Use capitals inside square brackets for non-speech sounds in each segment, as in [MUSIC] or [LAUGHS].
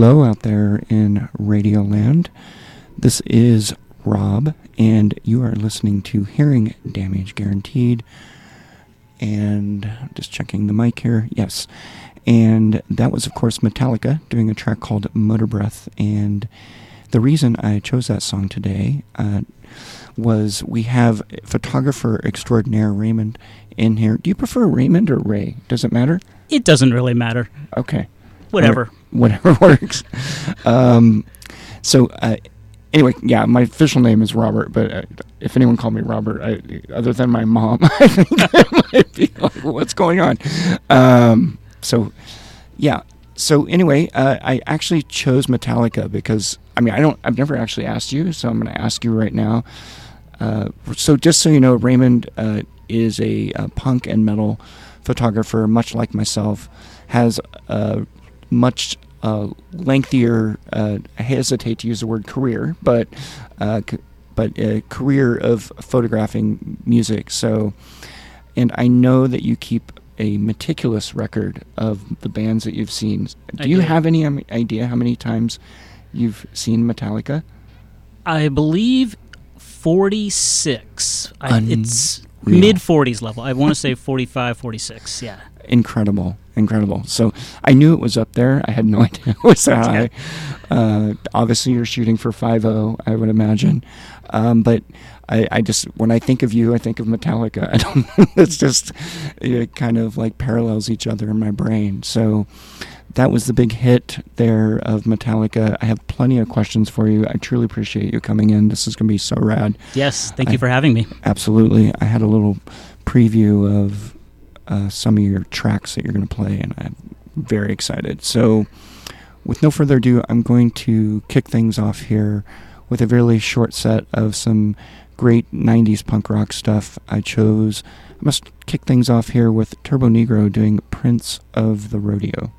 Hello out there in Radio Land. This is Rob, and you are listening to Hearing Damage Guaranteed. And just checking the mic here. Yes. And that was, of course, Metallica doing a track called Motorbreath. And the reason I chose that song today uh, was we have photographer extraordinaire Raymond in here. Do you prefer Raymond or Ray? Does it matter? It doesn't really matter. Okay. Whatever. Whatever [LAUGHS] works. Um, so, uh, anyway, yeah, my official name is Robert, but uh, if anyone called me Robert, I, other than my mom, [LAUGHS] I think I might be like, what's going on? Um, so, yeah. So anyway, uh, I actually chose Metallica because I mean I don't I've never actually asked you, so I'm going to ask you right now. Uh, so just so you know, Raymond uh, is a, uh punk and metal photographer, much like myself, has a much uh, lengthier. Uh, I hesitate to use the word career, but uh, c- but a career of photographing music. So, and I know that you keep a meticulous record of the bands that you've seen. Do I you do. have any um, idea how many times you've seen Metallica? I believe 46. I, it's Unreal. mid 40s level. I want to say 45, 46. Yeah. Incredible, incredible. So I knew it was up there. I had no [LAUGHS] idea it was that high. Uh, obviously, you're shooting for 5.0, I would imagine. Um, but I, I just, when I think of you, I think of Metallica. [LAUGHS] I don't. it's just it kind of like parallels each other in my brain. So that was the big hit there of Metallica. I have plenty of questions for you. I truly appreciate you coming in. This is going to be so rad. Yes. Thank I- you for having me. Absolutely. I had a little preview of uh, some of your tracks that you're going to play, and I'm very excited. So, with no further ado, I'm going to kick things off here with a really short set of some great 90s punk rock stuff. I chose, I must kick things off here with Turbonegro doing Prince of the Rodeo.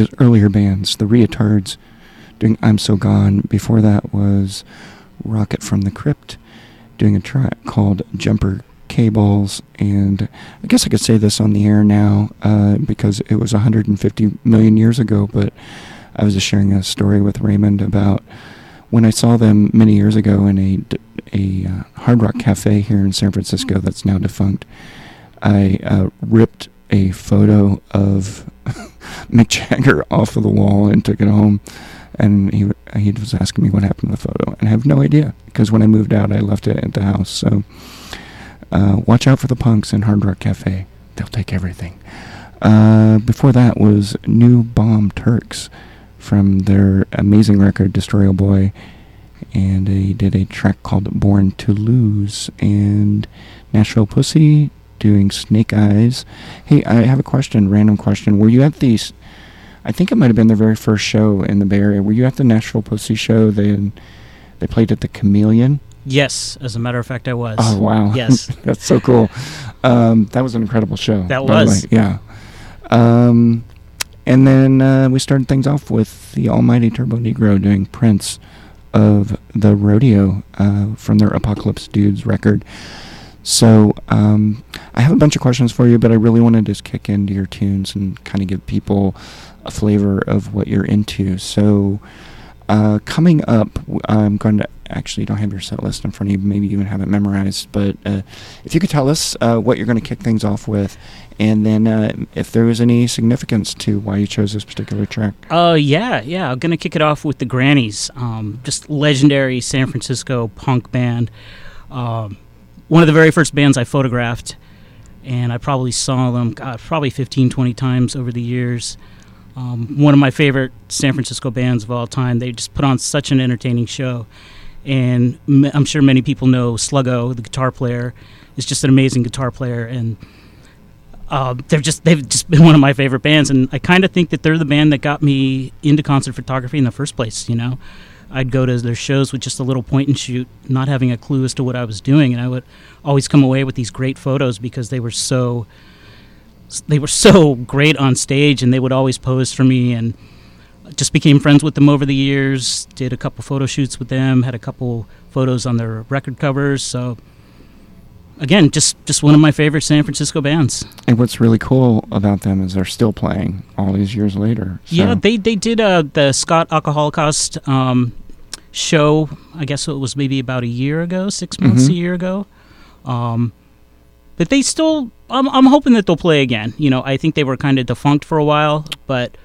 Of his earlier bands, the Reatards, doing "I'm So Gone." Before that was Rocket from the Crypt, doing a track called "Jumper Cables." And I guess I could say this on the air now uh, because it was 150 million years ago. But I was just sharing a story with Raymond about when I saw them many years ago in a uh, Hard Rock Cafe here in San Francisco that's now defunct. I uh, ripped a photo of [LAUGHS] Mick Jagger off of the wall and took it home. And he he was asking me what happened to the photo, and I have no idea because when I moved out, I left it at the house. So uh, watch out for the punks in Hard Rock Cafe; they'll take everything. Uh, before that was New Bomb Turks from their amazing record Destroy Boy, and they did a track called Born to Lose and Nashville Pussy doing Snake Eyes. Hey, I have a question, random question. Were you at these? I think it might have been their very first show in the Bay Area. Were you at the Nashville Pussy show? They they played at the Chameleon. Yes, as a matter of fact, I was. Oh wow! Yes. [LAUGHS] that's so cool. Um, that was an incredible show. That the was. yeah. Um, and then uh, we started things off with the Almighty Turbonegro doing Prince of the Rodeo uh, from their Apocalypse Dudes record. So um, I have a bunch of questions for you, but I really want to just kick into your tunes and kind of give people a flavor of what you're into. So uh, coming up, I'm going to actually don't have your set list in front of you, maybe even have it memorized. But uh, if you could tell us uh, what you're going to kick things off with, and then uh, if there was any significance to why you chose this particular track. Uh, yeah, yeah. I'm gonna kick it off with the Grannies. Um, just legendary San Francisco punk band. Um, one of the very first bands I photographed, and I probably saw them, God, probably 15, 20 times over the years. Um, one of my favorite San Francisco bands of all time. They just put on such an entertaining show, and m- I'm sure many people know Sluggo, the guitar player, is just an amazing guitar player, and uh, they're just they've just been [LAUGHS] one of my favorite bands, and I kind of think that they're the band that got me into concert photography in the first place. You know, I'd go to their shows with just a little point and shoot, not having a clue as to what I was doing, and I would always come away with these great photos because they were so they were so great on stage, and they would always pose for me, and just became friends with them over the years. Did a couple photo shoots with them, had a couple photos on their record covers, so. Again, just just one of my favorite San Francisco bands. And what's really cool about them is they're still playing all these years later. So. Yeah, they they did uh, the Scott Holocaust um, show. I guess it was maybe about a year ago, six months Mhm. a year ago. Um, but they still, I'm I'm hoping that they'll play again. You know, I think they were kind of defunct for a while, but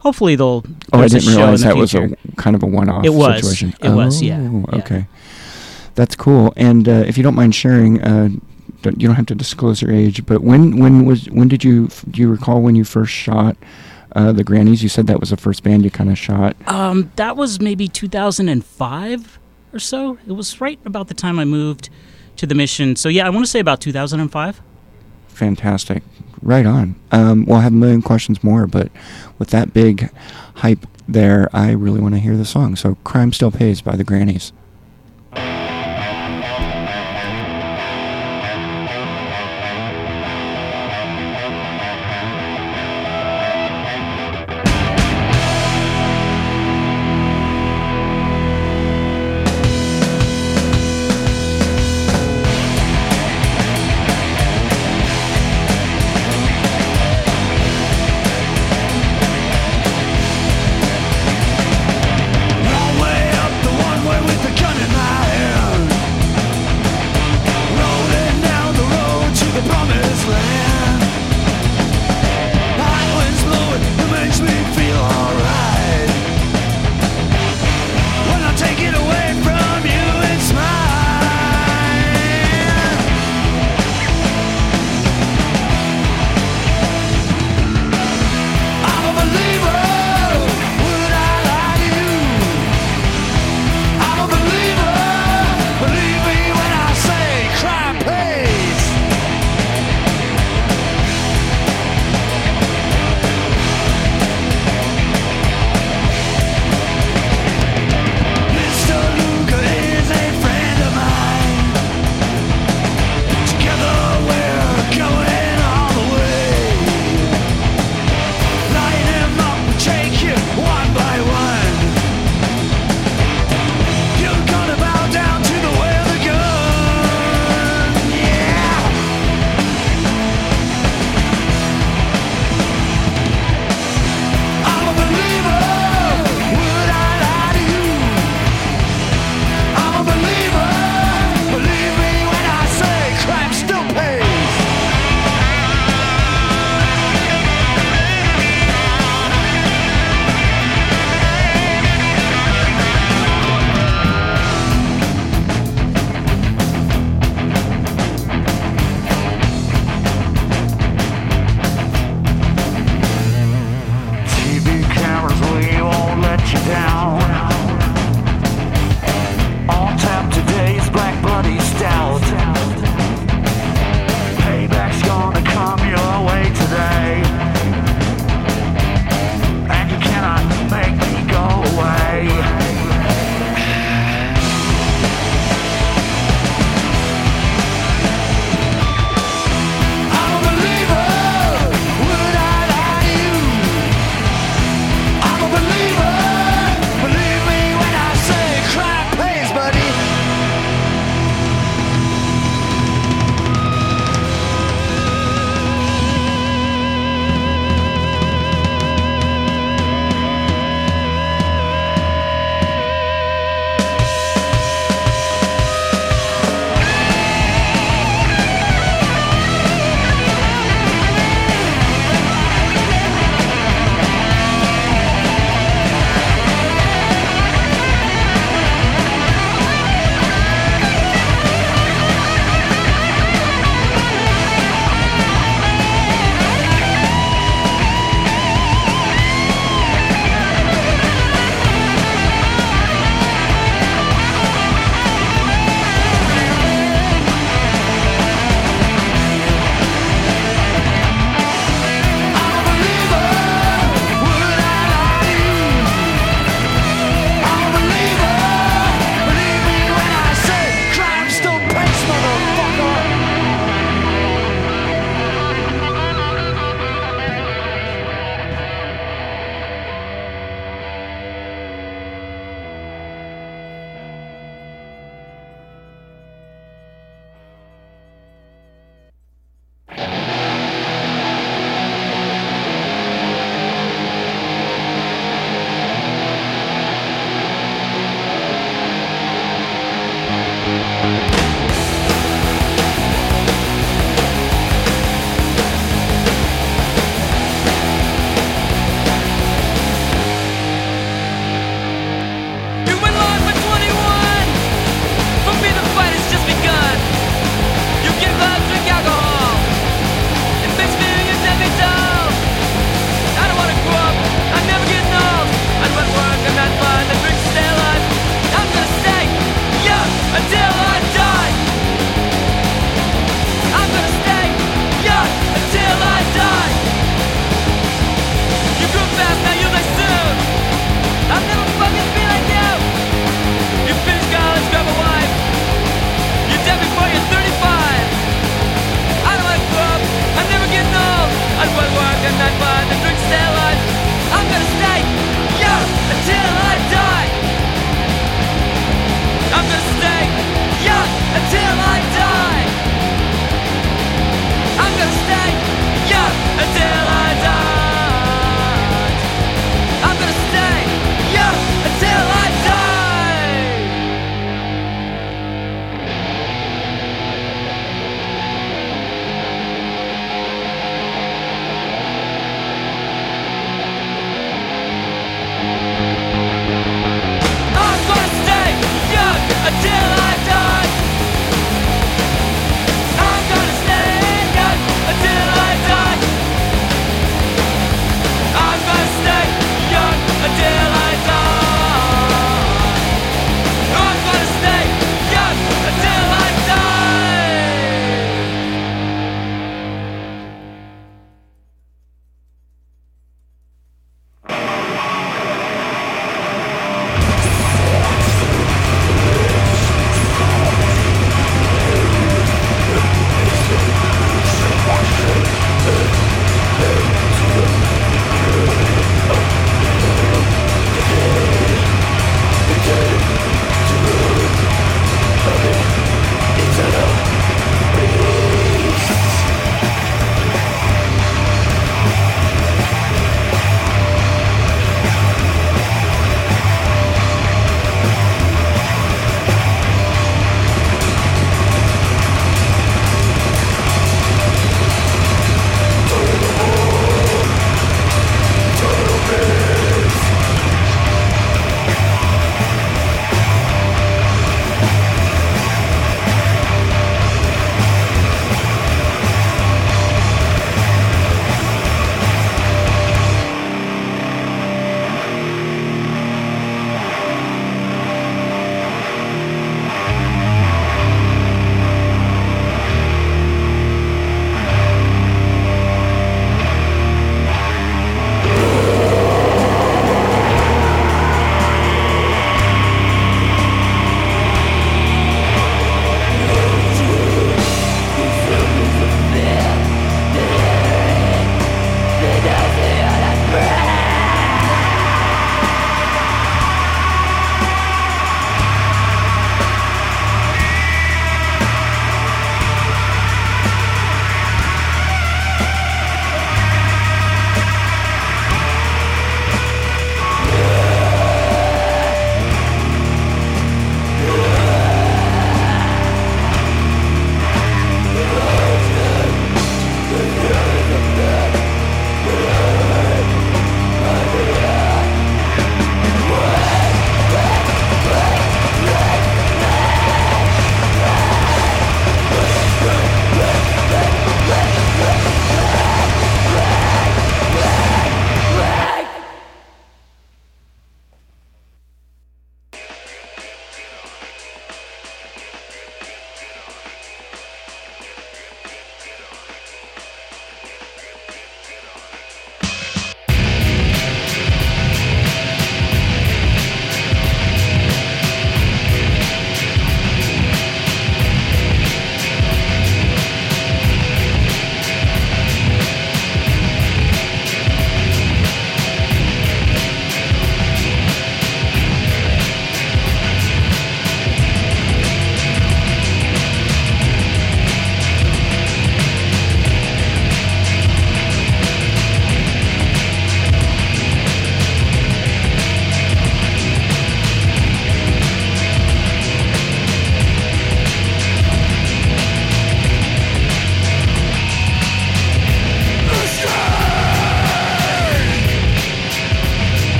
hopefully they'll. Oh, I didn't realize that was a kind of a one-off It was. situation. It was, yeah, Oh, yeah. Okay, that's cool. And uh, if you don't mind sharing, uh, don't, you don't have to disclose your age, but when when was when did you do you recall when you first shot uh, the Grannies? You said that was the first band you kind of shot. Um, that was maybe 2005 or so. It was right about the time I moved to the mission. So yeah, I want to say about 2005. Fantastic. Right on. Um, well, I have a million questions more, but with that big hype there, I really want to hear the song. So, Crime Still Pays by the Grannies.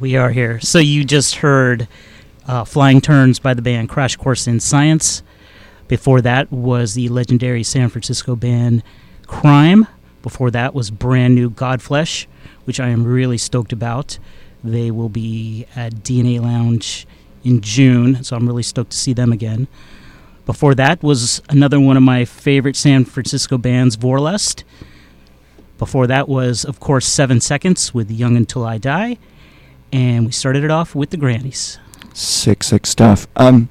We are here. So you just heard uh, Flying Turns by the band Crash Course in Science. Before that was the legendary San Francisco band Crime. Before that was brand new Godflesh, which I am really stoked about. They will be at DNA Lounge in June, so I'm really stoked to see them again. Before that was another one of my favorite San Francisco bands, Vorlust. Before that was, of course, Seven Seconds with Young Until I Die. And we started it off with the Grannies. Sick, sick stuff. Um,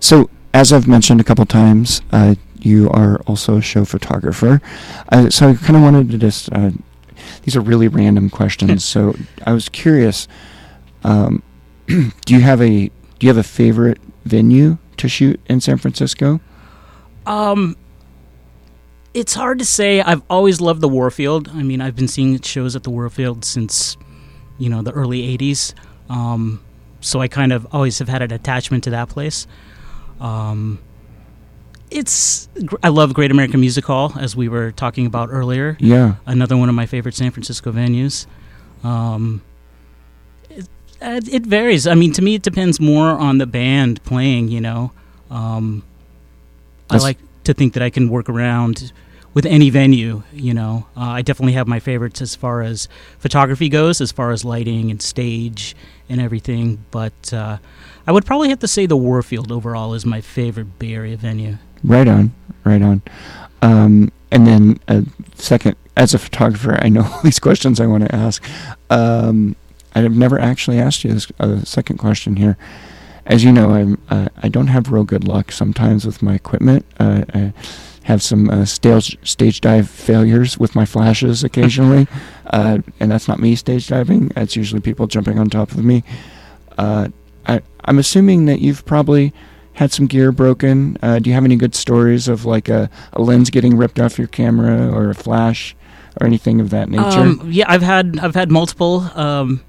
so as I've mentioned a couple times, uh, you are also a show photographer. Uh, so I kind of wanted to just. Uh, these are really random questions. [LAUGHS] so I was curious. Um, [CLEARS THROAT] do you have a Do you have a favorite venue to shoot in San Francisco? Um, it's hard to say. I've always loved the Warfield. I mean, I've been seeing shows at the Warfield since, you know, the early '80s. Um, so I kind of always have had an attachment to that place. Um, it's I love Great American Music Hall, as we were talking about earlier. Yeah. Another one of my favorite San Francisco venues. Um, it, it varies. I mean, to me, it depends more on the band playing. You know, um, I like to think that I can work around with any venue. You know, uh, I definitely have my favorites as far as photography goes, as far as lighting and stage and everything. But uh, I would probably have to say the Warfield overall is my favorite Bay Area venue. Right on. Right on. Um, and then a second, as a photographer, I know [LAUGHS] all these questions I want to ask. Um, I've never actually asked you this uh, second question here. As you know, I'm uh, I don't have real good luck sometimes with my equipment. Uh, I have some uh, stage stage dive failures with my flashes occasionally, [LAUGHS] uh, and that's not me stage diving. That's usually people jumping on top of me. Uh, I, I'm assuming that you've probably had some gear broken. Uh, do you have any good stories of like a, a lens getting ripped off your camera or a flash or anything of that nature? Um, yeah, I've had I've had multiple um,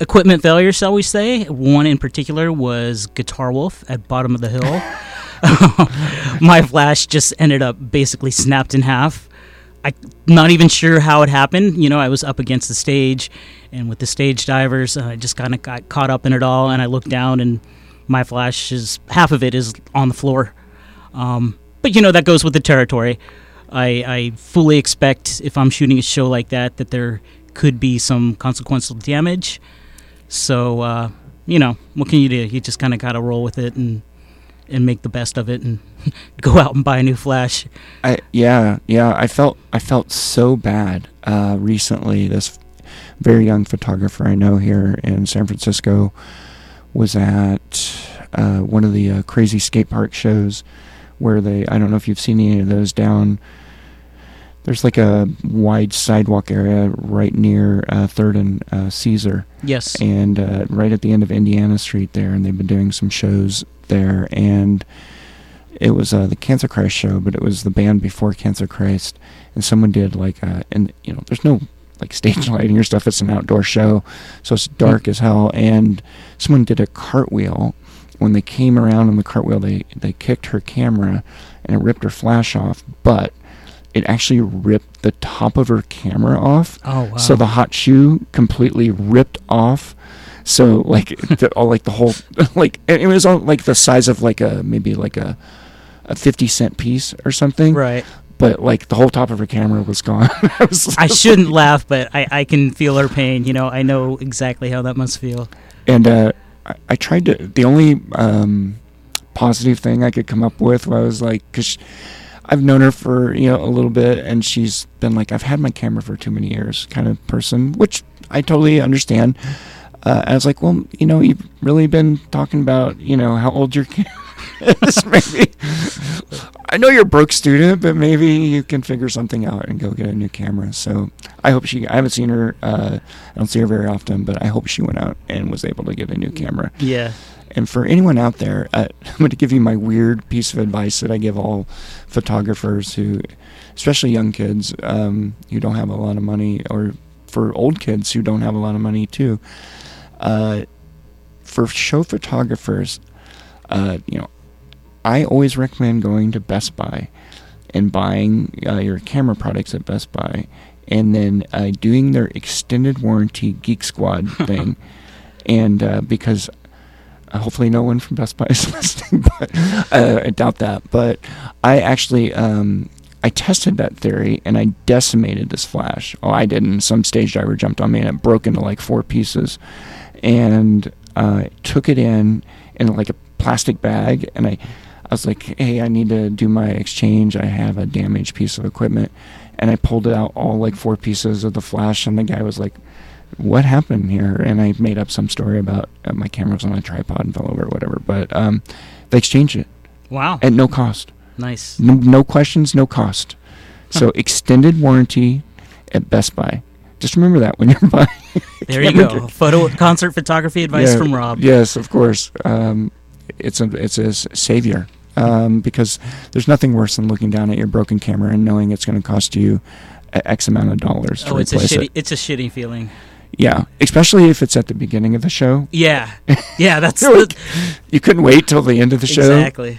equipment failures, shall we say? One in particular was Guitar Wolf at Bottom of the Hill. [LAUGHS] [LAUGHS] my flash just ended up basically snapped in half. I'm not even sure how it happened. You know, I was up against the stage, and with the stage divers, uh, I just kind of got caught up in it all. And I looked down, and my flash is half of it is on the floor. Um, but you know that goes with the territory. I, I fully expect if I'm shooting a show like that that there could be some consequential damage. So uh, you know what can you do? You just kind of got to roll with it and and make the best of it and [LAUGHS] go out and buy a new flash. I yeah yeah I felt I felt so bad uh, recently. This very young photographer I know here in San Francisco was at uh, one of the uh, crazy skate park shows where they I don't know if you've seen any of those down. There's like a wide sidewalk area right near uh, Third and uh, Cesar, Yes. and uh, right at the end of Indiana Street there, and they've been doing some shows there, and it was uh, the Cancer Christ show, but it was the band before Cancer Christ, and someone did like a, and you know, there's no like stage [LAUGHS] lighting or stuff. It's an outdoor show, so it's dark as hell, and someone did a cartwheel. When they came around on the cartwheel, they they kicked her camera, and it ripped her flash off, but it actually ripped the top of her camera off. oh wow. So the hot shoe completely ripped off. So like [LAUGHS] the, all like the whole like it was all like the size of like a maybe like a a fifty cent piece or something. right. But like the whole top of her camera was gone. [LAUGHS] I, was I shouldn't laugh, but I, I can feel her pain. You know, I know exactly how that must feel. and uh, I, I tried to. The only um, positive thing I could come up with was like, because I've known her for you know a little bit, and she's been like, I've had my camera for too many years, kind of person, which I totally understand. Uh, I was like, well, you know, you've really been talking about, you know, how old your camera [LAUGHS] is. maybe I know you're a broke student, but maybe you can figure something out and go get a new camera. So I hope she. I haven't seen her. Uh, I don't see her very often, but I hope she went out and was able to get a new camera. Yeah. And for anyone out there, uh, [LAUGHS] I'm going to give you my weird piece of advice that I give all photographers who, especially young kids um, who don't have a lot of money, or for old kids who don't have a lot of money too. Uh, for show photographers, uh, you know, I always recommend going to Best Buy and buying uh, your camera products at Best Buy, and then uh, doing their extended warranty Geek Squad [LAUGHS] thing, and uh, because hopefully no one from Best Buy is [LAUGHS] listening, but uh, I doubt that. But I actually um, I tested that theory and I decimated this flash. Oh, I didn't. Some stage diver jumped on me and it broke into like four pieces, and uh, took it in in like a plastic bag, and I. I was like, "Hey, I need to do my exchange. I have a damaged piece of equipment," and I pulled it out all like four pieces of the flash, and the guy was like, "What happened here?" And I made up some story about uh, my camera was on a tripod and fell over or whatever. But um, they exchanged it Wow. at no cost, nice. no, no questions, no cost. So extended warranty at Best Buy. Just remember that when you're [LAUGHS] buying. There you go. Photo concert photography advice Yeah, from Rob. Yes, of course. Um, it's a it's a savior um, because there's nothing worse than looking down at your broken camera and knowing it's going to cost you X amount of dollars to Oh, it's a shitty. it. It's a shitty feeling. Yeah, especially if it's at the beginning of the show. Yeah. [LAUGHS] Yeah. That's the, you couldn't wait till the end of the show. exactly.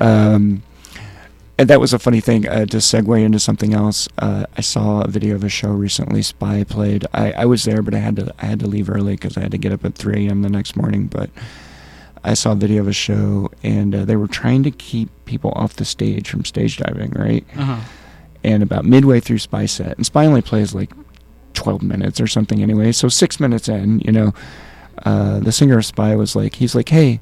Um, and that was a funny thing. Uh, to segue into something else, uh, I saw a video of a show recently. Spy played. I, I was there, but I had to I had to leave early because I had to get up at 3 a.m. the next morning. But I saw a video of a show, and uh, they were trying to keep people off the stage from stage diving, right? Uh huh. And about midway through Spy set, and Spy only plays like 12 minutes or something anyway. So six minutes in, you know, uh, the singer of Spy was like, he's like, hey,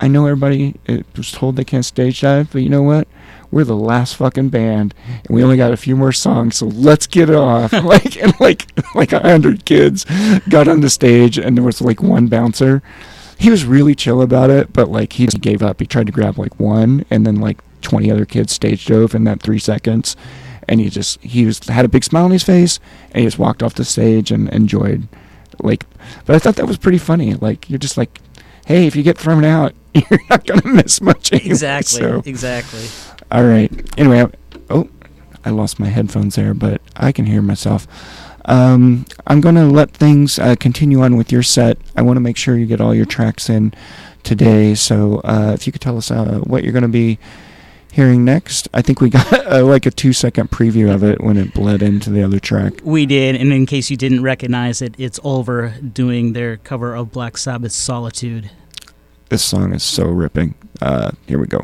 I know everybody uh, was told they can't stage dive, but you know what? We're the last fucking band, and we only got a few more songs, so let's get it off. [LAUGHS] like, and like, like a hundred kids got on the stage, and there was like one bouncer. He was really chill about it, but like he gave up. He tried to grab like one, and then like 20 other kids stage dove in that three seconds, and he just he was had a big smile on his face, and he just walked off the stage and enjoyed like. But I thought that was pretty funny. Like you're just like, hey, if you get thrown out, [LAUGHS] you're not gonna miss much. Anyway, Exactly. so- Exactly. all right. Anyway, I- oh, I lost my headphones there, but I can hear myself. Um, I'm going to let things uh, continue on with your set. I want to make sure you get all your tracks in today. So uh, if you could tell us uh, what you're going to be hearing next, I think we got [LAUGHS] uh, like a two second preview of it when it bled into the other track. We did, and in case you didn't recognize it, it's Ulver doing their cover of Black Sabbath's Solitude. This song is so ripping. Uh, here we go.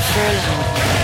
furlong.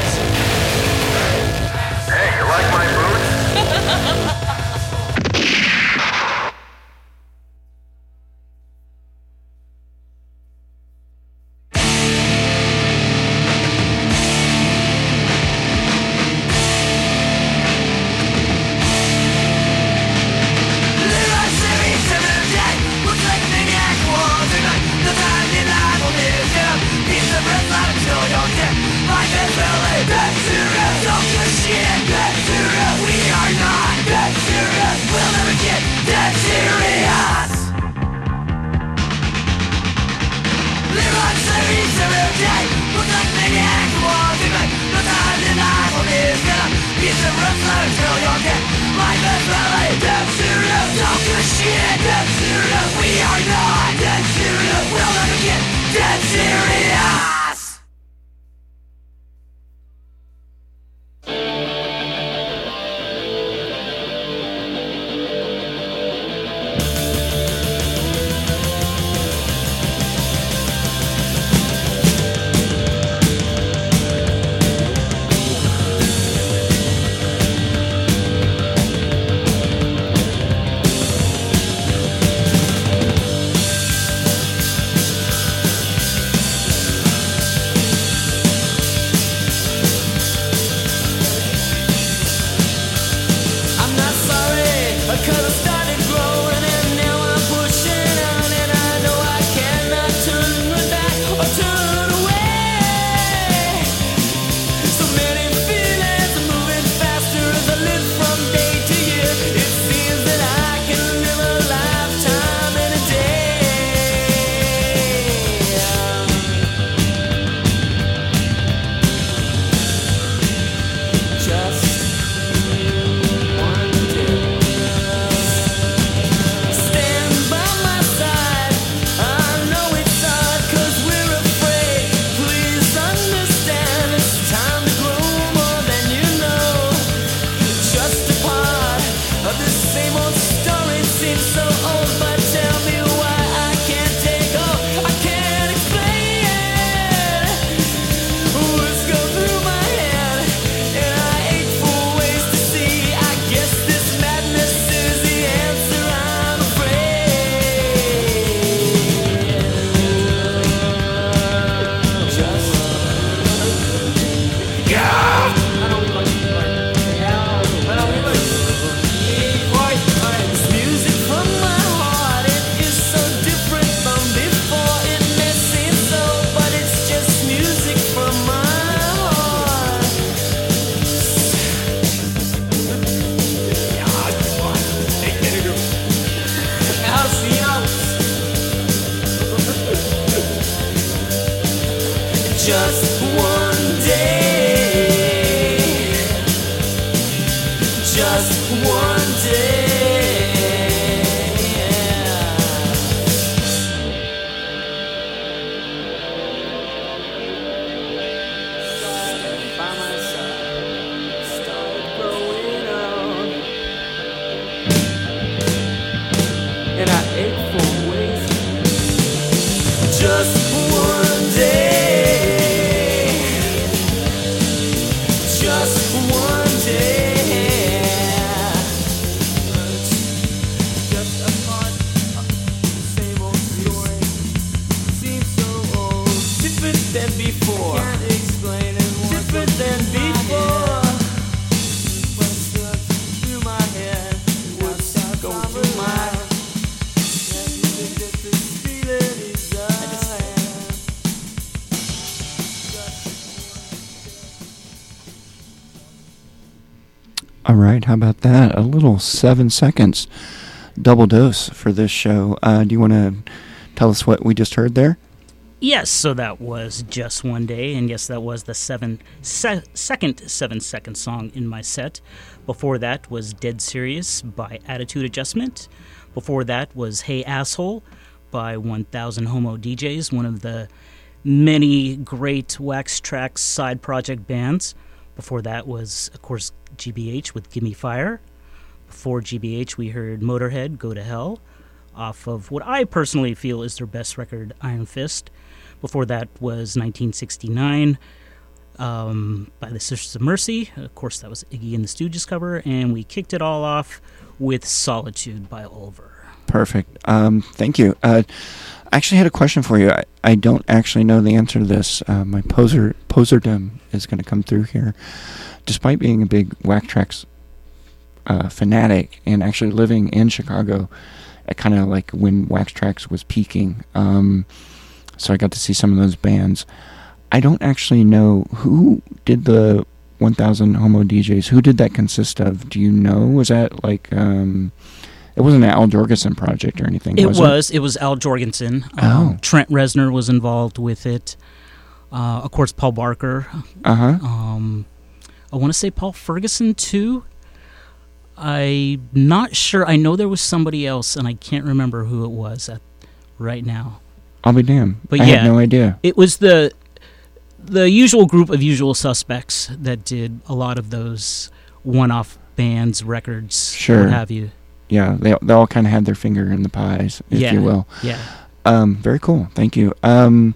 seven seconds. Double dose for this show. Uh, do you want to tell us what we just heard there? Yes, so that was just one day, and yes, that was the seven se- second seven second song in my set. Before that was Dead Serious by Attitude Adjustment. Before that was Hey Asshole by 1000 Homo DJs, one of the many great Wax Trax side project bands. Before that was, of course, GBH with Gimme Fire. For GBH, we heard Motorhead Go to Hell off of what I personally feel is their best record, Iron Fist. Before that was 1969 um, by the Sisters of Mercy. Of course, that was Iggy and the Stooges cover. And we kicked it all off with Solitude by Ulver. Perfect. Um, thank you. Uh, I actually had a question for you. I, I don't actually know the answer to this. Uh, my poser poserdom is going to come through here. Despite being a big Wax Trax uh, fanatic and actually living in Chicago, at kind of like when Wax Trax was peaking, um, so I got to see some of those bands. I don't actually know who did the 1000 Homo DJs. Who did that consist of? Do you know? Was that like um, it wasn't an Al Jourgensen project or anything? It was. was. It was Al Jourgensen. Um, Oh. Trent Reznor was involved with it. Uh, of course, Paul Barker. Uh huh. Um, I want to say Paul Ferguson too. I'm not sure. I know there was somebody else, and I can't remember who it was at right now. I'll be damned. But I yeah. no idea. It was the the usual group of usual suspects that did a lot of those one-off bands, records, Sure. what have you. Yeah, they they all kind of had their finger in the pies, if yeah, you will. Yeah. Um, very cool. Thank you. Um,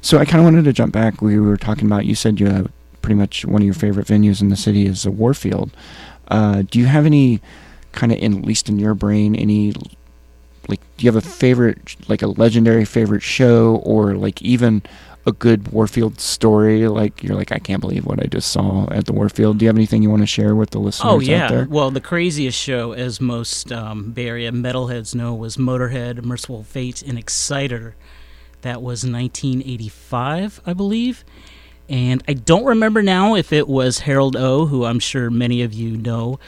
so I kind of wanted to jump back. We were talking about. You said you have pretty much one of your favorite venues in the city is the Warfield. Uh, do you have any kind of, at least in your brain, any like? Do you have a favorite, like a legendary favorite show, or like even a good Warfield story? Like you're like, I can't believe what I just saw at the Warfield. Do you have anything you want to share with the listeners Oh yeah. Well, the craziest show, as most um, Bay Area metalheads know, was Motorhead, Mercyful Fate, and Exciter. That was 1985, I believe. And I don't remember now if it was Harald O, who I'm sure many of you know,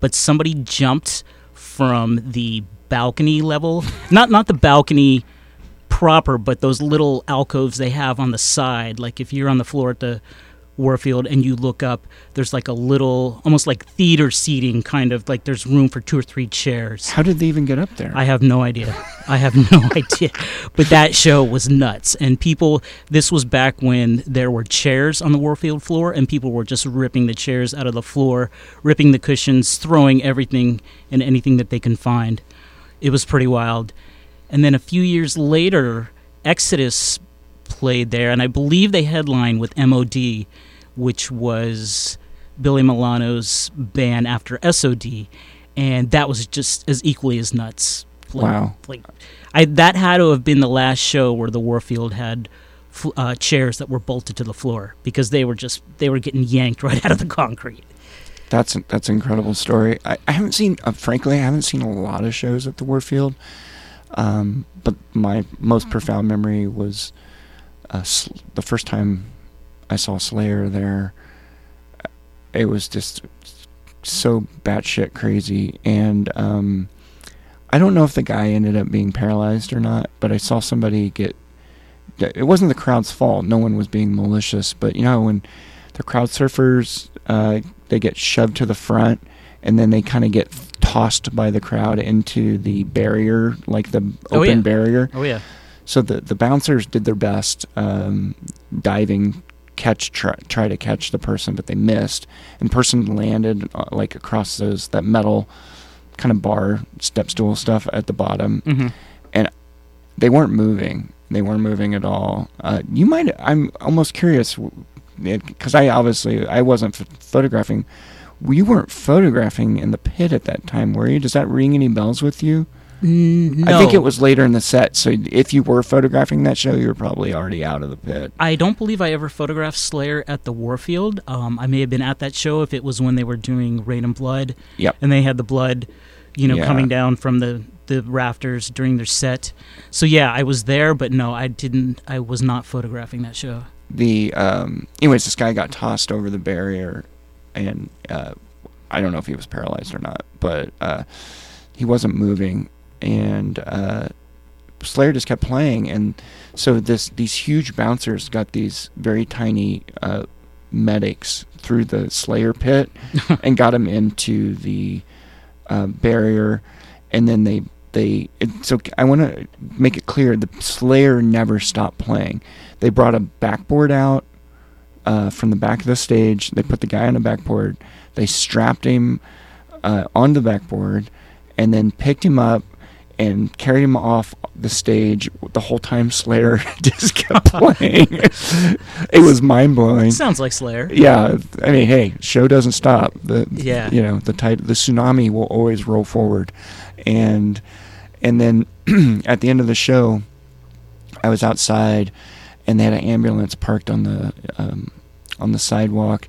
but somebody jumped from the balcony level, [LAUGHS] not not the balcony proper, but those little alcoves they have on the side. Like if you're on the floor at the Warfield and you look up, there's like a little, almost like theater seating, kind of like there's room for two or three chairs. How did they even get up there? I have no idea. [LAUGHS] I have no [LAUGHS] idea. But that show was nuts. And people, this was back when there were chairs on the Warfield floor, and people were just ripping the chairs out of the floor, ripping the cushions, throwing everything and anything that they can find. It was pretty wild. And then a few years later, Exodus played there, and I believe they headlined with MOD, which was Billy Milano's band after SOD, and that was just as equally as nuts. Like, Wow. Like, I that had to have been the last show where the Warfield had uh, chairs that were bolted to the floor because they were just they were getting yanked [LAUGHS] right out of the concrete. That's that's an incredible story. I, I haven't seen, uh, frankly, I haven't seen a lot of shows at the Warfield. Um, but my most profound memory was uh, sl- the first time I saw Slayer there. It was just so batshit crazy, and um, I don't know if the guy ended up being paralyzed or not. But I saw somebody get. It wasn't the crowd's fault. No one was being malicious, but you know when the crowd surfers uh, they get shoved to the front and then they kind of get tossed by the crowd into the barrier like the Oh, open yeah. barrier Oh yeah, so the the bouncers did their best um, diving catch try, try to catch the person but they missed and person landed uh, like across those that metal kind of bar step stool stuff at the bottom hmm they weren't moving. They weren't moving at all. Uh, you might. I'm almost curious because I obviously I wasn't ph- photographing. You weren't photographing in the pit at that time, were you? Does that ring any bells with you? No. I think it was later in the set. So if you were photographing that show, you were probably already out of the pit. I don't believe I ever photographed Slayer at the Warfield. Um, I may have been at that show if it was when they were doing Reign in Blood. Yep. And they had the blood, you know, Yeah. coming down from the, the rafters during their set. So yeah, I was there, but no, I didn't. I was not photographing that show. the um anyways this guy got tossed over the barrier and uh i don't know if he was paralyzed or not but uh he wasn't moving and uh slayer just kept playing and so this these huge bouncers got these very tiny uh medics through the slayer pit [LAUGHS] and got them into the uh, barrier and then they they it, so I want to make it clear the Slayer never stopped playing. They brought a backboard out uh, from the back of the stage. They put the guy on the backboard. They strapped him uh, on the backboard, and then picked him up and carried him off the stage the whole time Slayer [LAUGHS] just kept playing. it was mind blowing. Sounds like Slayer. Yeah, I mean, hey, show doesn't stop. The Yeah. you know the tide, the tsunami will always roll forward, and and then [CLEARS THROAT] at the end of the show, I was outside, and they had an ambulance parked on the um, on the sidewalk,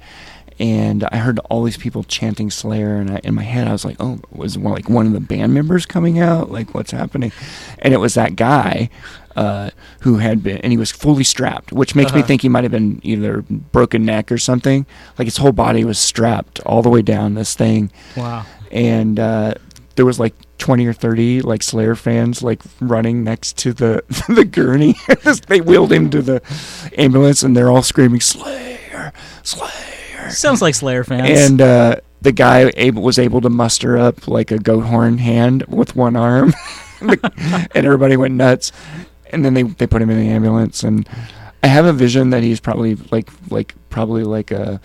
and I heard all these people chanting Slayer, and I, in my head I was like, oh, was one, like one of the band members coming out? Like what's happening? And it was that guy. Uh, who had been, and he was fully strapped, which makes me Uh-huh. think he might have been either broken neck or something. Like his whole body was strapped all the way down this thing, Wow. and uh, there was like 20 or 30 like Slayer fans like running next to the [LAUGHS] the gurney. [LAUGHS] they wheeled him to the ambulance, and they're all screaming Slayer, Slayer. Sounds like Slayer fans. And uh, the guy able, was able to muster up like a goat horn hand with one arm, [LAUGHS] and everybody went nuts. And then they, they put him in the ambulance, and I have a vision that he's probably like like probably like a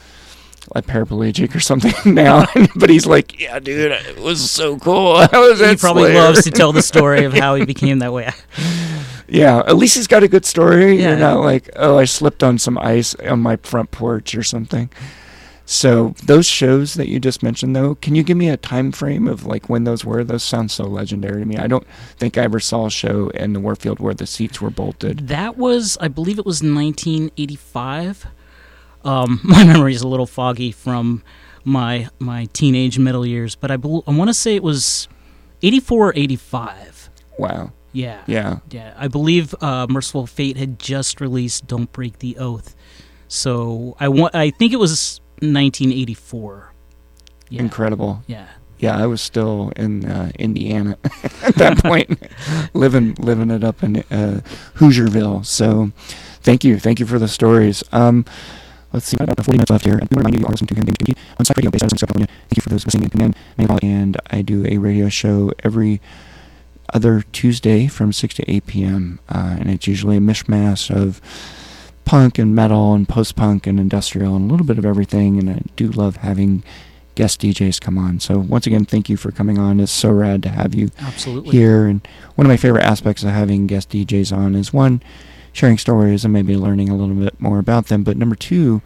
like paraplegic or something [LAUGHS] now. [LAUGHS] but he's like, yeah, dude, it was so cool. I was he probably Slayer." loves to tell the story of how he became that way. Yeah, at least he's got a good story. Yeah. You're not like, oh, I slipped on some ice on my front porch or something. So those shows that you just mentioned, though, can you give me a time frame of like when those were? Those sound so legendary to me. I don't think I ever saw a show in the Warfield where the seats were bolted. That was, I believe it was 1985. Um, [LAUGHS] my memory is a little foggy from my my teenage middle years, but I, bel I want to say it was 84 or 85. Wow. Yeah. Yeah. Yeah, I believe uh, Mercyful Fate had just released "Don't Break the Oath," so I want. I think it was 1984. Yeah, Incredible. yeah. Yeah, I was still in uh, Indiana [LAUGHS] at that point, [LAUGHS] living living it up in uh, Hoosierville. So, thank you, thank you for the stories. Um, let's see, I about 40 minutes left here. And we remind you, you are listening to Command Community on Site Radio based out of California. Thank you for those listening in and I do a radio show every other Tuesday from 6 to 8 p.m. Uh, and it's usually a mishmash of punk and metal and post-punk and industrial and a little bit of everything. And I do love having guest DJs come on. So once again, thank you for coming on. It's so rad to have you Absolutely. here. And one of my favorite aspects of having guest DJs on is one, sharing stories and maybe learning a little bit more about them. But number two,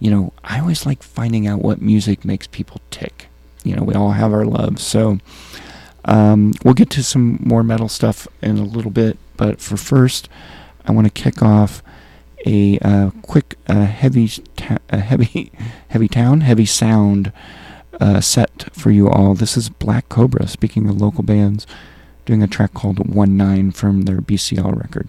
you know, I always like finding out what music makes people tick. You know, we all have our loves. So um, we'll get to some more metal stuff in a little bit. But for first, I want to kick off a uh, quick, uh, heavy, ta- uh, heavy, [LAUGHS] heavy town, heavy sound uh, set for you all. This is Black Cobra. Speaking of local bands, doing a track called One Nine from their BCL record.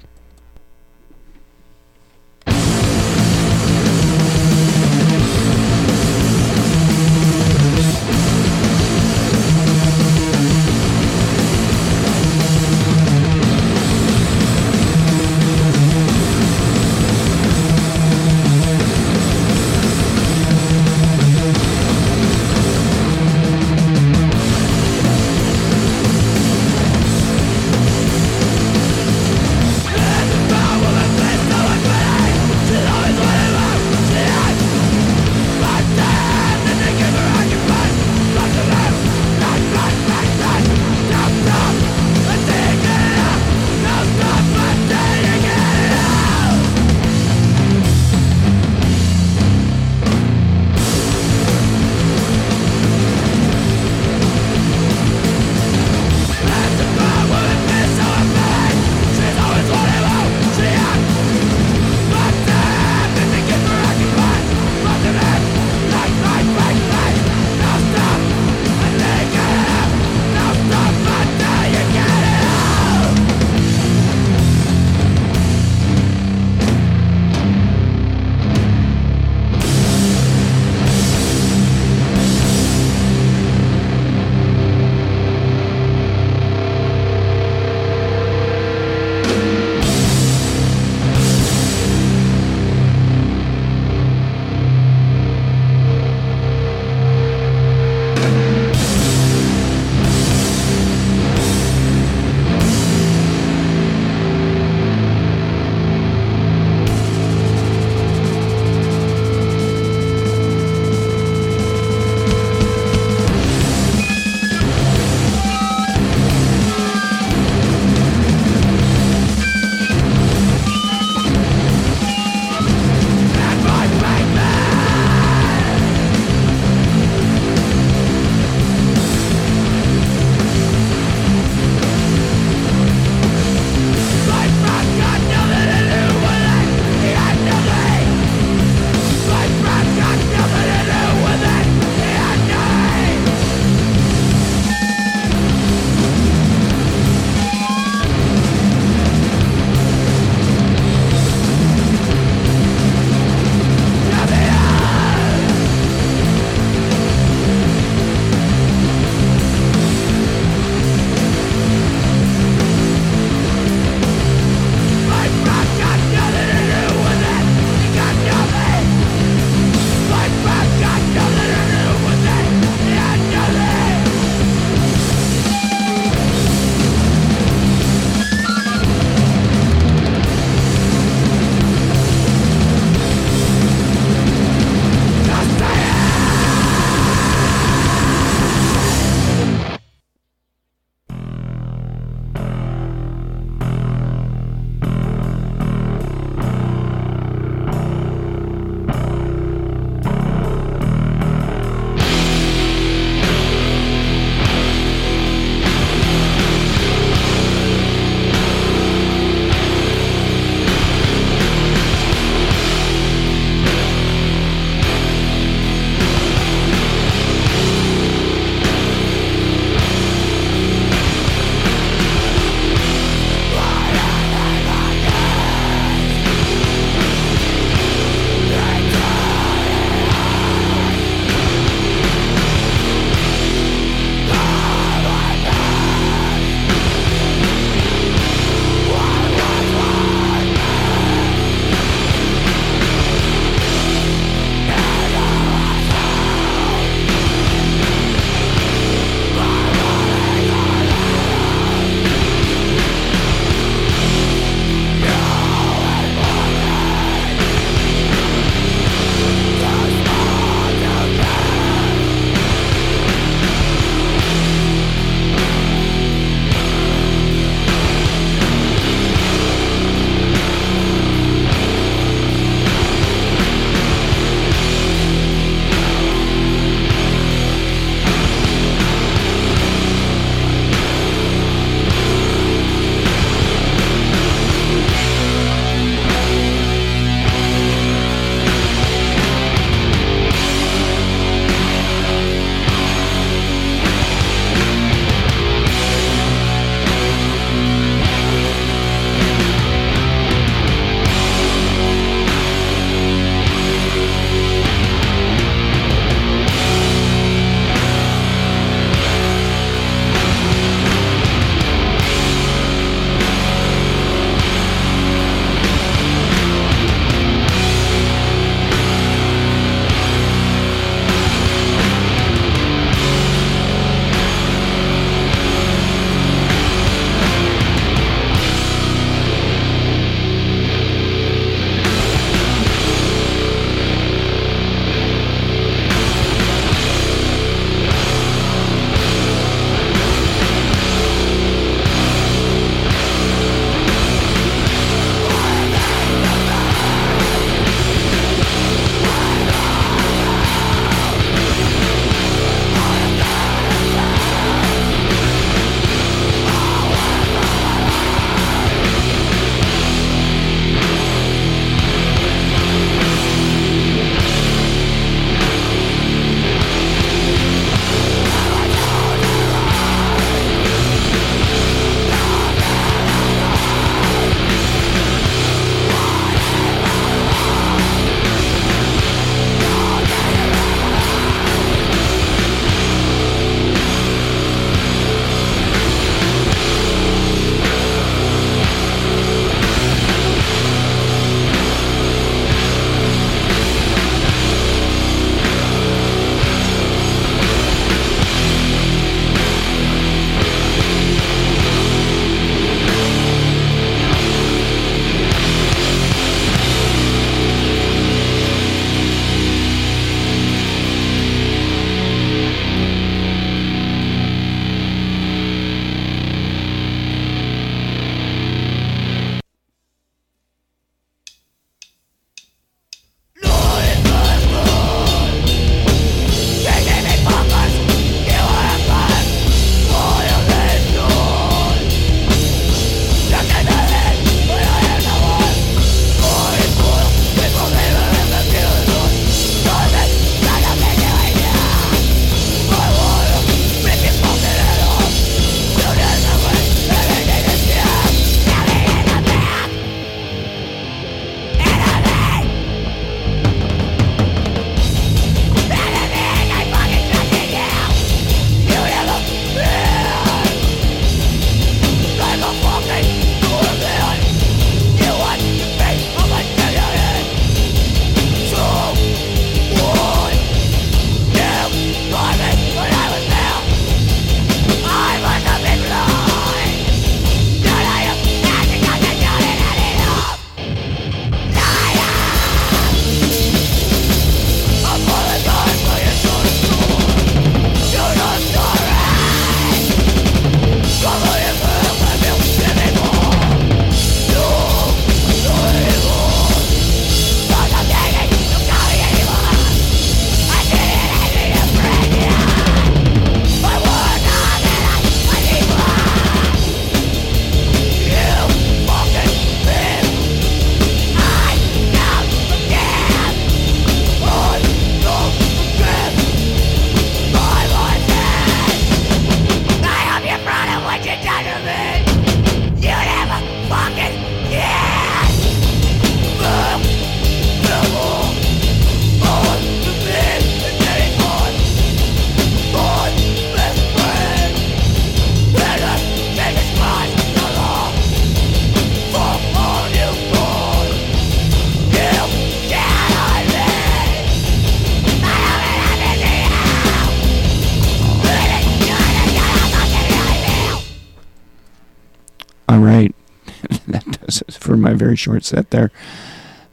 All right. [LAUGHS] that does it for my very short set there.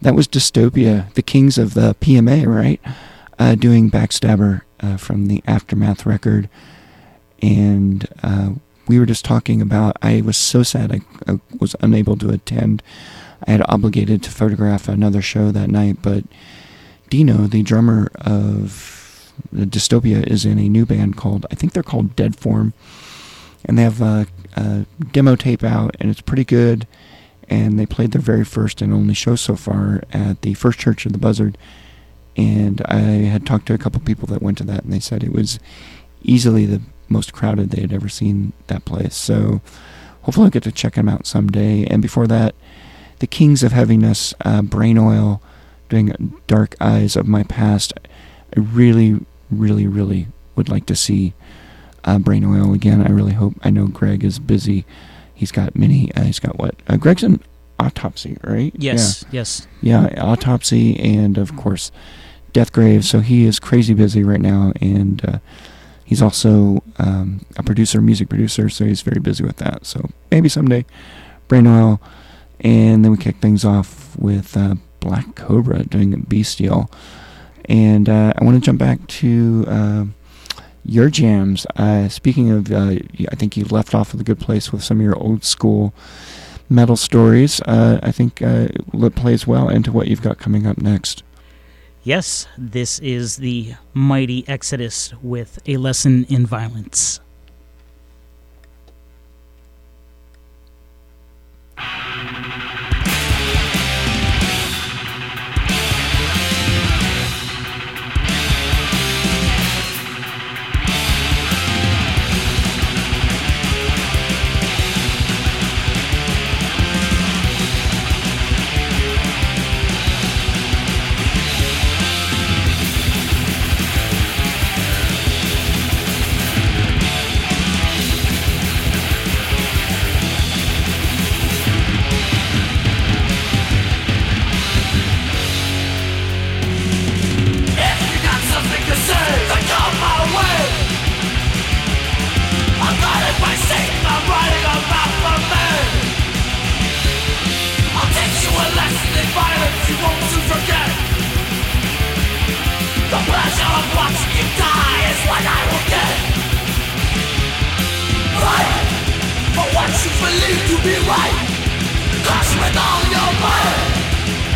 That was Dystopia, the kings of the PMA, right? Uh, doing Backstabber uh, from the Aftermath record. And uh, we were just talking about, I was so sad I, I was unable to attend. I had obligated to photograph another show that night, but Dino, the drummer of Dystopia, is in a new band called, I think they're called Dead Form and they have demo tape out, and it's pretty good. And they played their very first and only show so far at the First Church of the Buzzard. And I had talked to a couple people that went to that, and they said it was easily the most crowded they had ever seen that place. So hopefully I'll get to check them out someday. And before that, the Kings of Heaviness, uh, Brain Oil, doing Dark Eyes of My Past. I really, really, really would like to see uh, brain oil again. I really hope. I know Greg is busy. He's got many. Uh, he's got what? Uh, Greg's an autopsy, right? Yes, yes. Yeah. yeah, autopsy, and of course, Death Grave. So he is crazy busy right now, and uh, he's also um, a producer, music producer. So he's very busy with that. So maybe someday, brain oil, and then we kick things off with uh, Black Cobra doing Bestial, and uh, I want to jump back to. Your jams. Uh, speaking of, uh, I think you left off with a good place with some of your old school metal stories. Uh, I think uh, it plays well into what you've got coming up next. Yes, this is the mighty Exodus with a lesson in violence. The pleasure of watching you die is what I will get. Fight for what you believe to be right. Crush with all your might.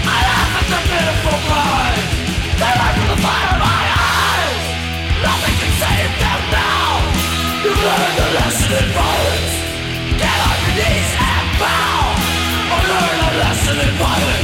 I laugh at pitiful cries. They from the fire my eyes. Nothing can save them now. You've learned lesson in violence. Get on your knees and bow. Or learn a lesson in violence.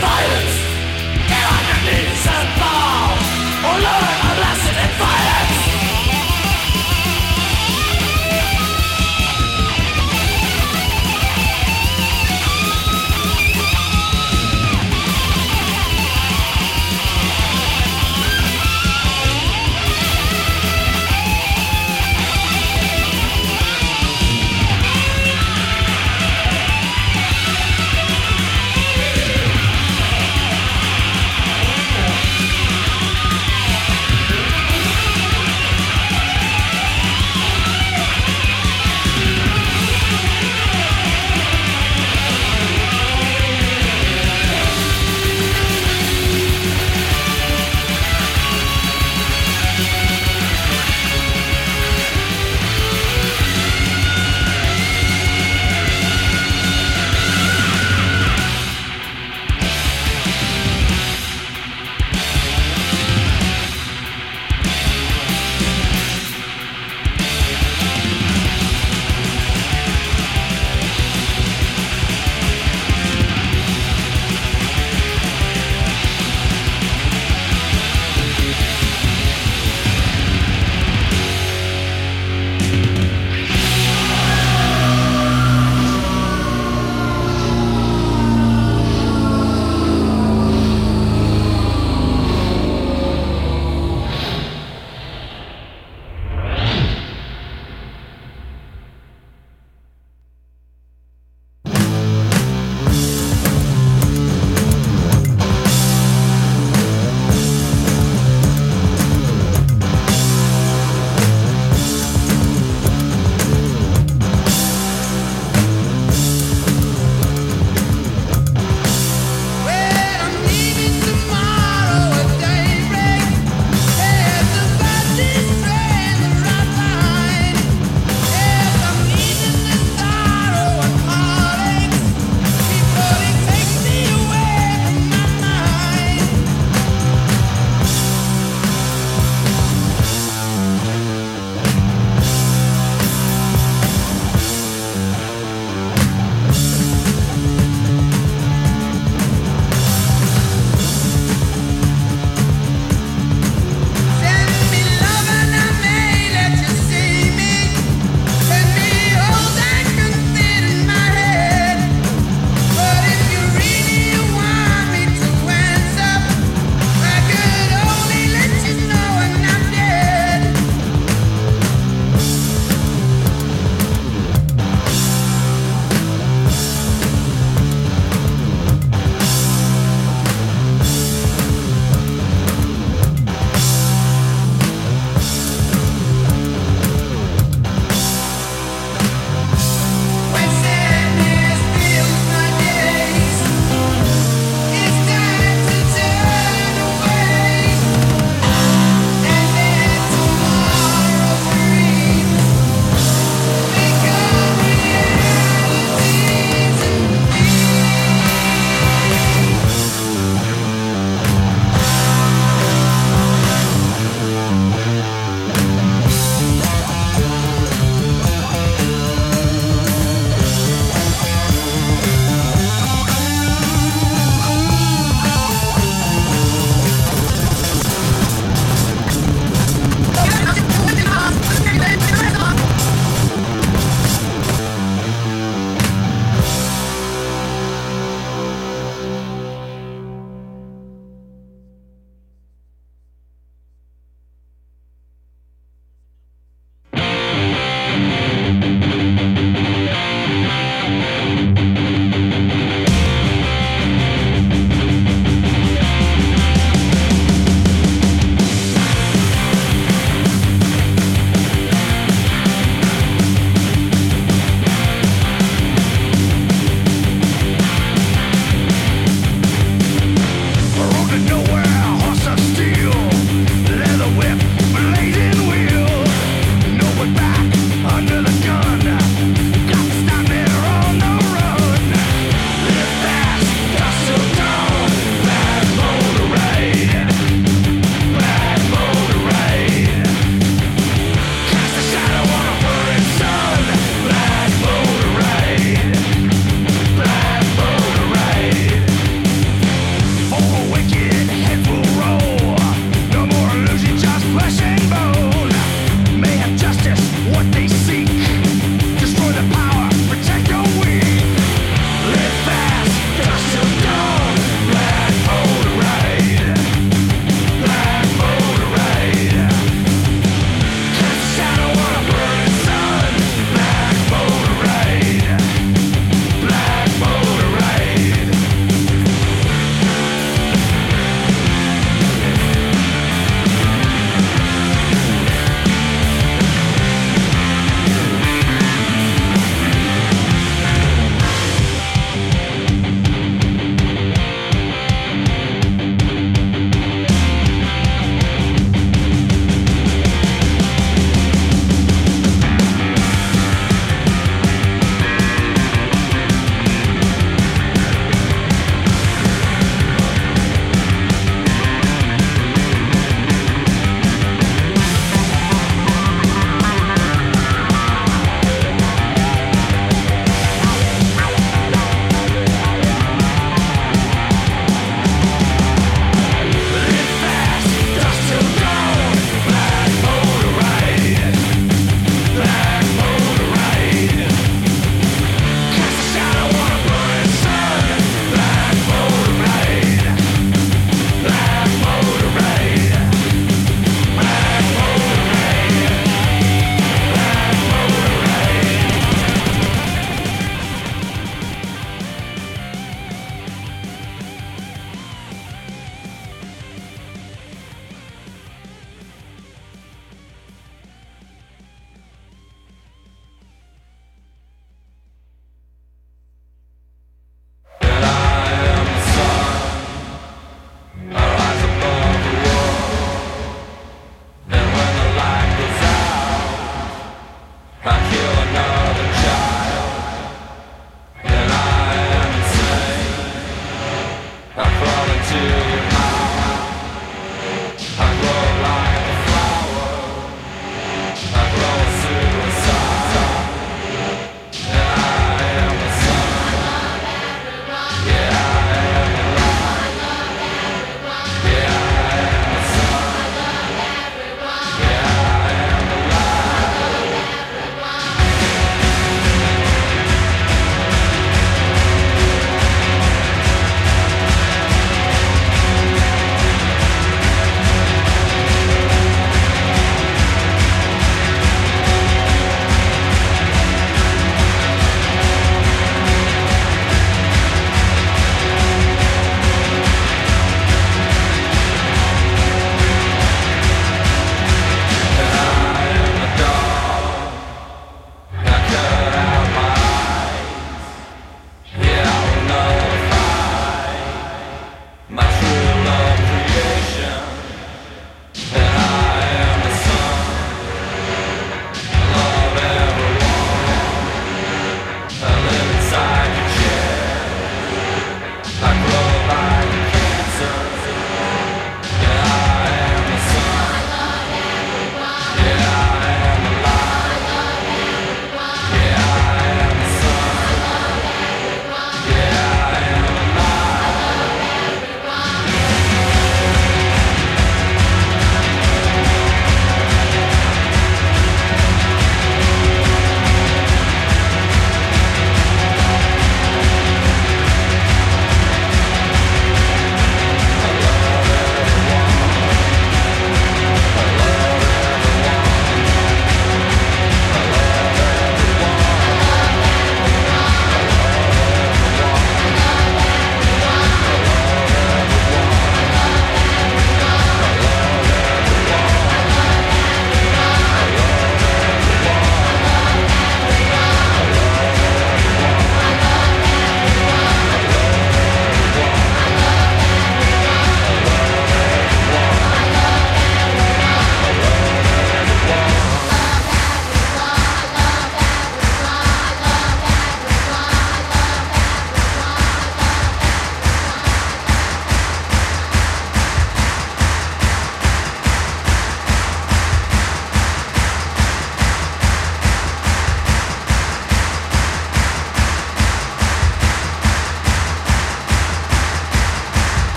violence.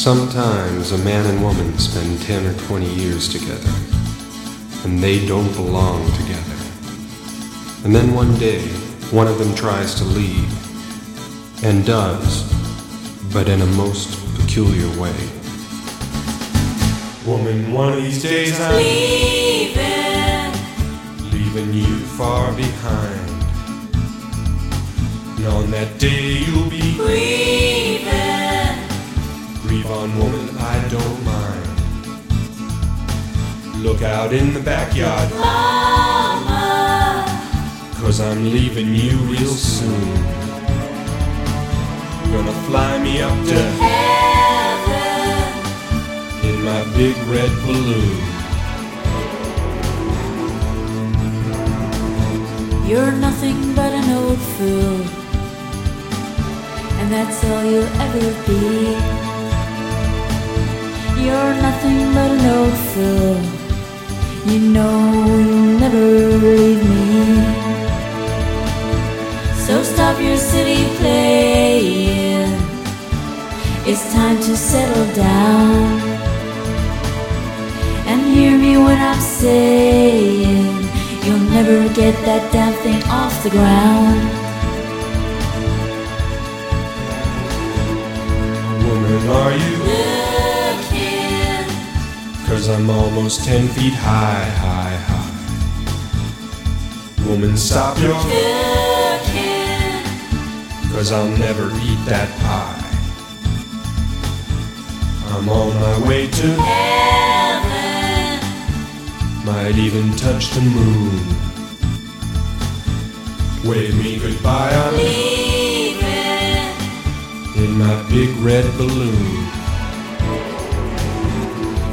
Sometimes a man and woman spend 10 or 20 years together, and they don't belong together. And then one day, one of them tries to leave, and does, but in a most peculiar way. Woman, one of these days I'm Leaving, leaving you far behind. And on that day you'll be grieving, woman, I don't mind. Look out in the backyard, mama, cause I'm leaving you real soon. Gonna fly me up to heaven, in my big red balloon. you're nothing but an old fool, and that's all you'll ever be. You're nothing but an old fool, you know you'll never leave me. So stop your city playing. It's time to settle down. And hear me when I'm saying you'll never get that damn thing off the ground. Woman, are you? Cause I'm almost ten feet high, high, high. Woman, stop your looking, Cause I'll never eat that pie. I'm on my way to heaven, might even touch the moon. Wave me goodbye, I'm leaving, in my big red balloon.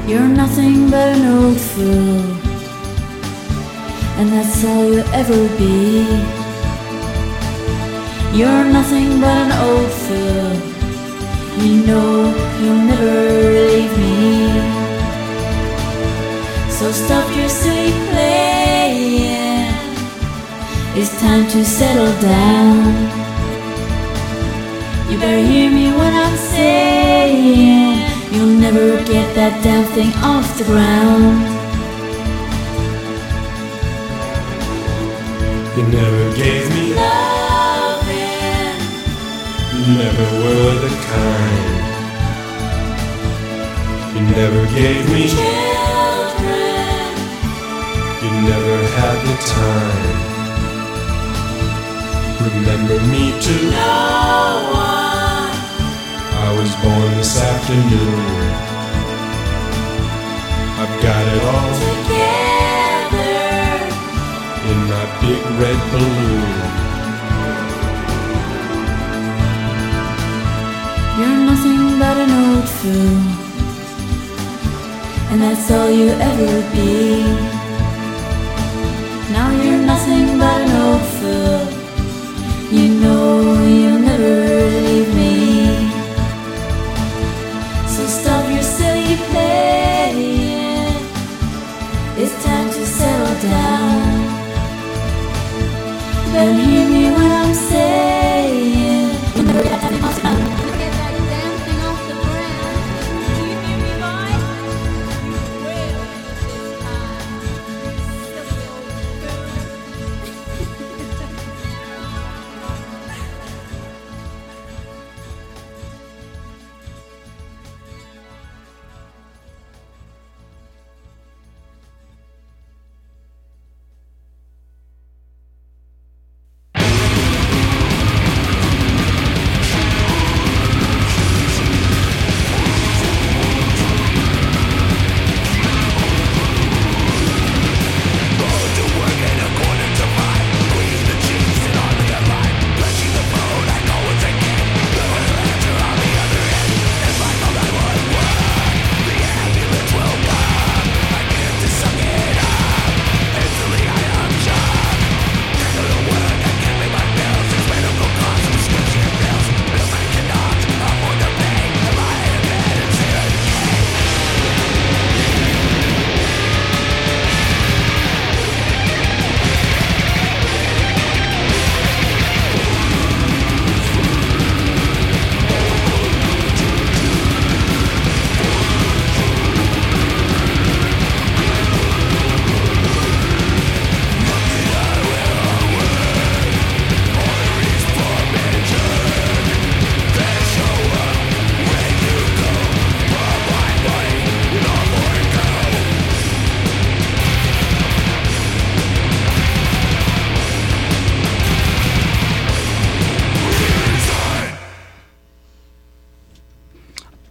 You're nothing but an old fool, and that's all you'll ever be. You're nothing but an old fool. You know you'll never leave me. So stop your silly playing. It's time to settle down. You better hear me when I'm saying you'll never get that damn thing off the ground. You never gave me, Loving, you never were the kind. You never gave me, children, you never had the time. Remember me to no one. I was born this afternoon. I've got it all Together, in my big red balloon. you're nothing but an old fool, and that's all you ever be. Now you're nothing but an old fool. You know you'll never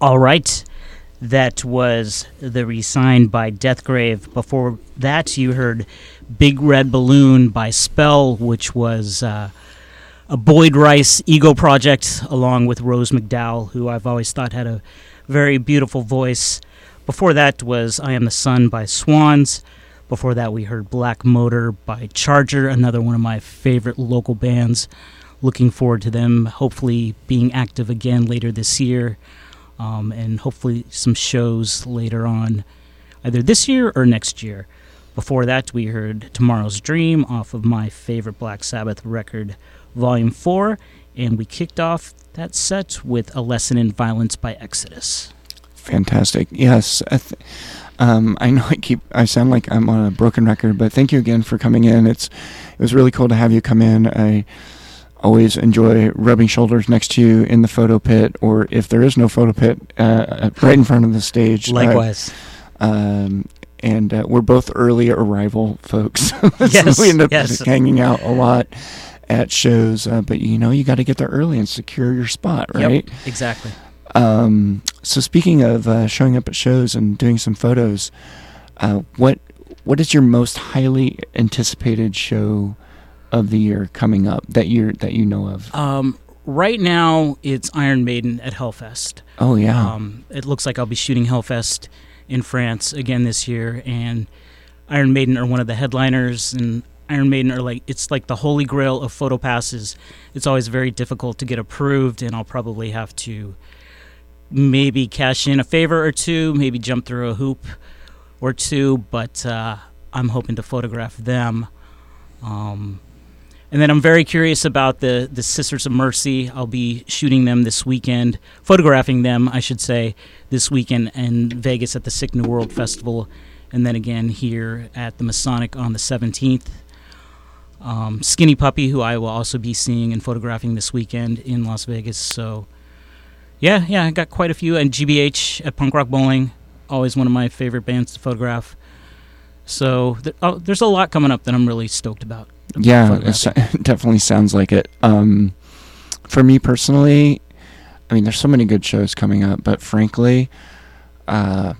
All right. That was the Resigned by Deathgrave. Before that, you heard Big Red Balloon by Spell, which was uh, a Boyd Rice ego project along with Rose McDowall, who I've always thought had a very beautiful voice. Before that was I Am the Sun by Swans. Before that, we heard Black Motor by Charger, another one of my favorite local bands. Looking forward to them hopefully being active again later this year um, and hopefully some shows later on, either this year or next year. Before that, we heard Tomorrow's Dream off of my favorite Black Sabbath record, Volume 4, and we kicked off that set with A Lesson in Violence by Exodus. Fantastic. Yes. I, th- um, I know I keep I sound like I'm on a broken record, but thank you again for coming in. It's it was really cool to have you come in. I always enjoy rubbing shoulders next to you in the photo pit, or if there is no photo pit, uh, right in front of the stage. Uh, Likewise. um, and uh, we're both early arrival folks. [LAUGHS] so Yes, we end up yes. hanging out a lot at shows. Uh, but you know, you got to get there early and secure your spot, right? Yep, exactly. Um, so speaking of uh, showing up at shows and doing some photos, uh, what what is your most highly anticipated show of the year coming up that you that you know of? Um, right now, it's Iron Maiden at Hellfest. oh yeah, Um, it looks like I'll be shooting Hellfest in France again this year, and Iron Maiden are one of the headliners, and Iron Maiden are like it's like the holy grail of photo passes. It's always very difficult to get approved, and I'll probably have to maybe cash in a favor or two, maybe jump through a hoop or two, but uh, I'm hoping to photograph them. Um, and then I'm very curious about the the Sisters of Mercy. I'll be shooting them this weekend, photographing them, I should say, this weekend in Vegas at the Sick New World Festival, and then again here at the Masonic on the 17th. Um, Skinny Puppy, who I will also be seeing and photographing this weekend in Las Vegas. So, yeah, yeah, I got quite a few. And GBH at Punk Rock Bowling, always one of my favorite bands to photograph. So, th- oh, there's a lot coming up that I'm really stoked about. Yeah, it, [LAUGHS] definitely sounds like it. Um, for me personally, I mean, there's so many good shows coming up, but frankly, uh,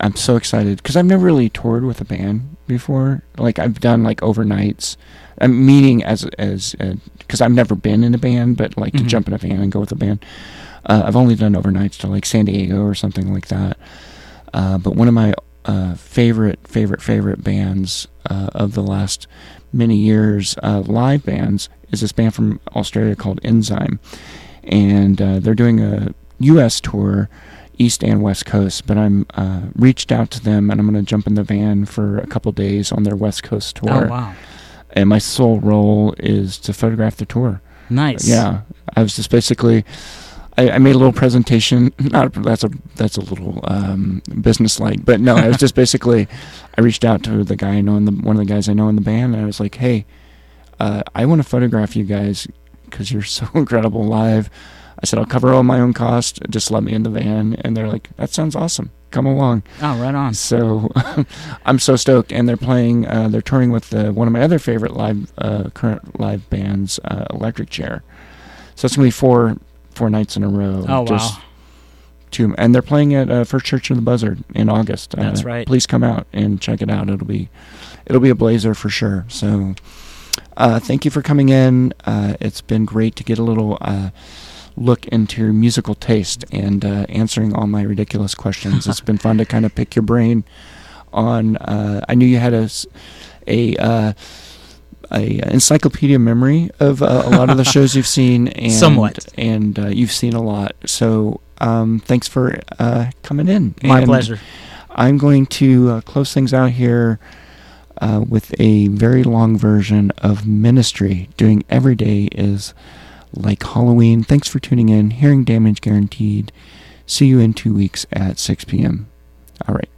I'm so excited because I've never really toured with a band before. Like I've done like overnights, I'm meaning as as because I've never been in a band, but like to Mhm. jump in a van and go with a band. Uh, I've only done overnights to like San Diego or something like that. Uh, but one of my uh, favorite favorite favorite bands uh, of the last many years, uh, live bands, is this band from Australia called Enzyme, and uh, they're doing a U.S. tour, East and West Coast. But I'm uh, reached out to them, and I'm going to jump in the van for a couple days on their West Coast tour. Oh, wow. And my sole role is to photograph the tour. Nice. Yeah, I was just basically. I, I made a little presentation. Not that's a that's a little um, business like, but no, I was just [LAUGHS] basically. I reached out to the guy I know in the one of the guys I know in the band, and I was like, "Hey, uh, I want to photograph you guys because you're so [LAUGHS] incredible live." I said, "I'll cover all my own cost. Just let me in the van." And they're like, "That sounds awesome. Come along." Oh, right on. So [LAUGHS] I'm so stoked, and they're playing. Uh, they're touring with uh, one of my other favorite live, uh, current live bands, uh, Electric Chair. So it's gonna be four four nights in a row. Oh, just wow. Two, and they're playing at uh, First Church of the Buzzard in August. Uh, That's right. Please come out and check it out. It'll be it'll be a blazer for sure. So uh, thank you for coming in. Uh, it's been great to get a little. Uh, Look into your musical taste and uh, answering all my ridiculous questions. it's been fun to kind of pick your brain on. Uh, I knew you had a uh, a encyclopedia memory of uh, a lot of the shows you've seen, [LAUGHS] and Somewhat. and uh, you've seen a lot. So um, thanks for uh, coming in. My And pleasure. I'm going to uh, close things out here uh, with a very long version of Ministry. Doing every day is like Halloween. Thanks for tuning in. Hearing damage guaranteed. See you in two weeks at 6 p.m. All right.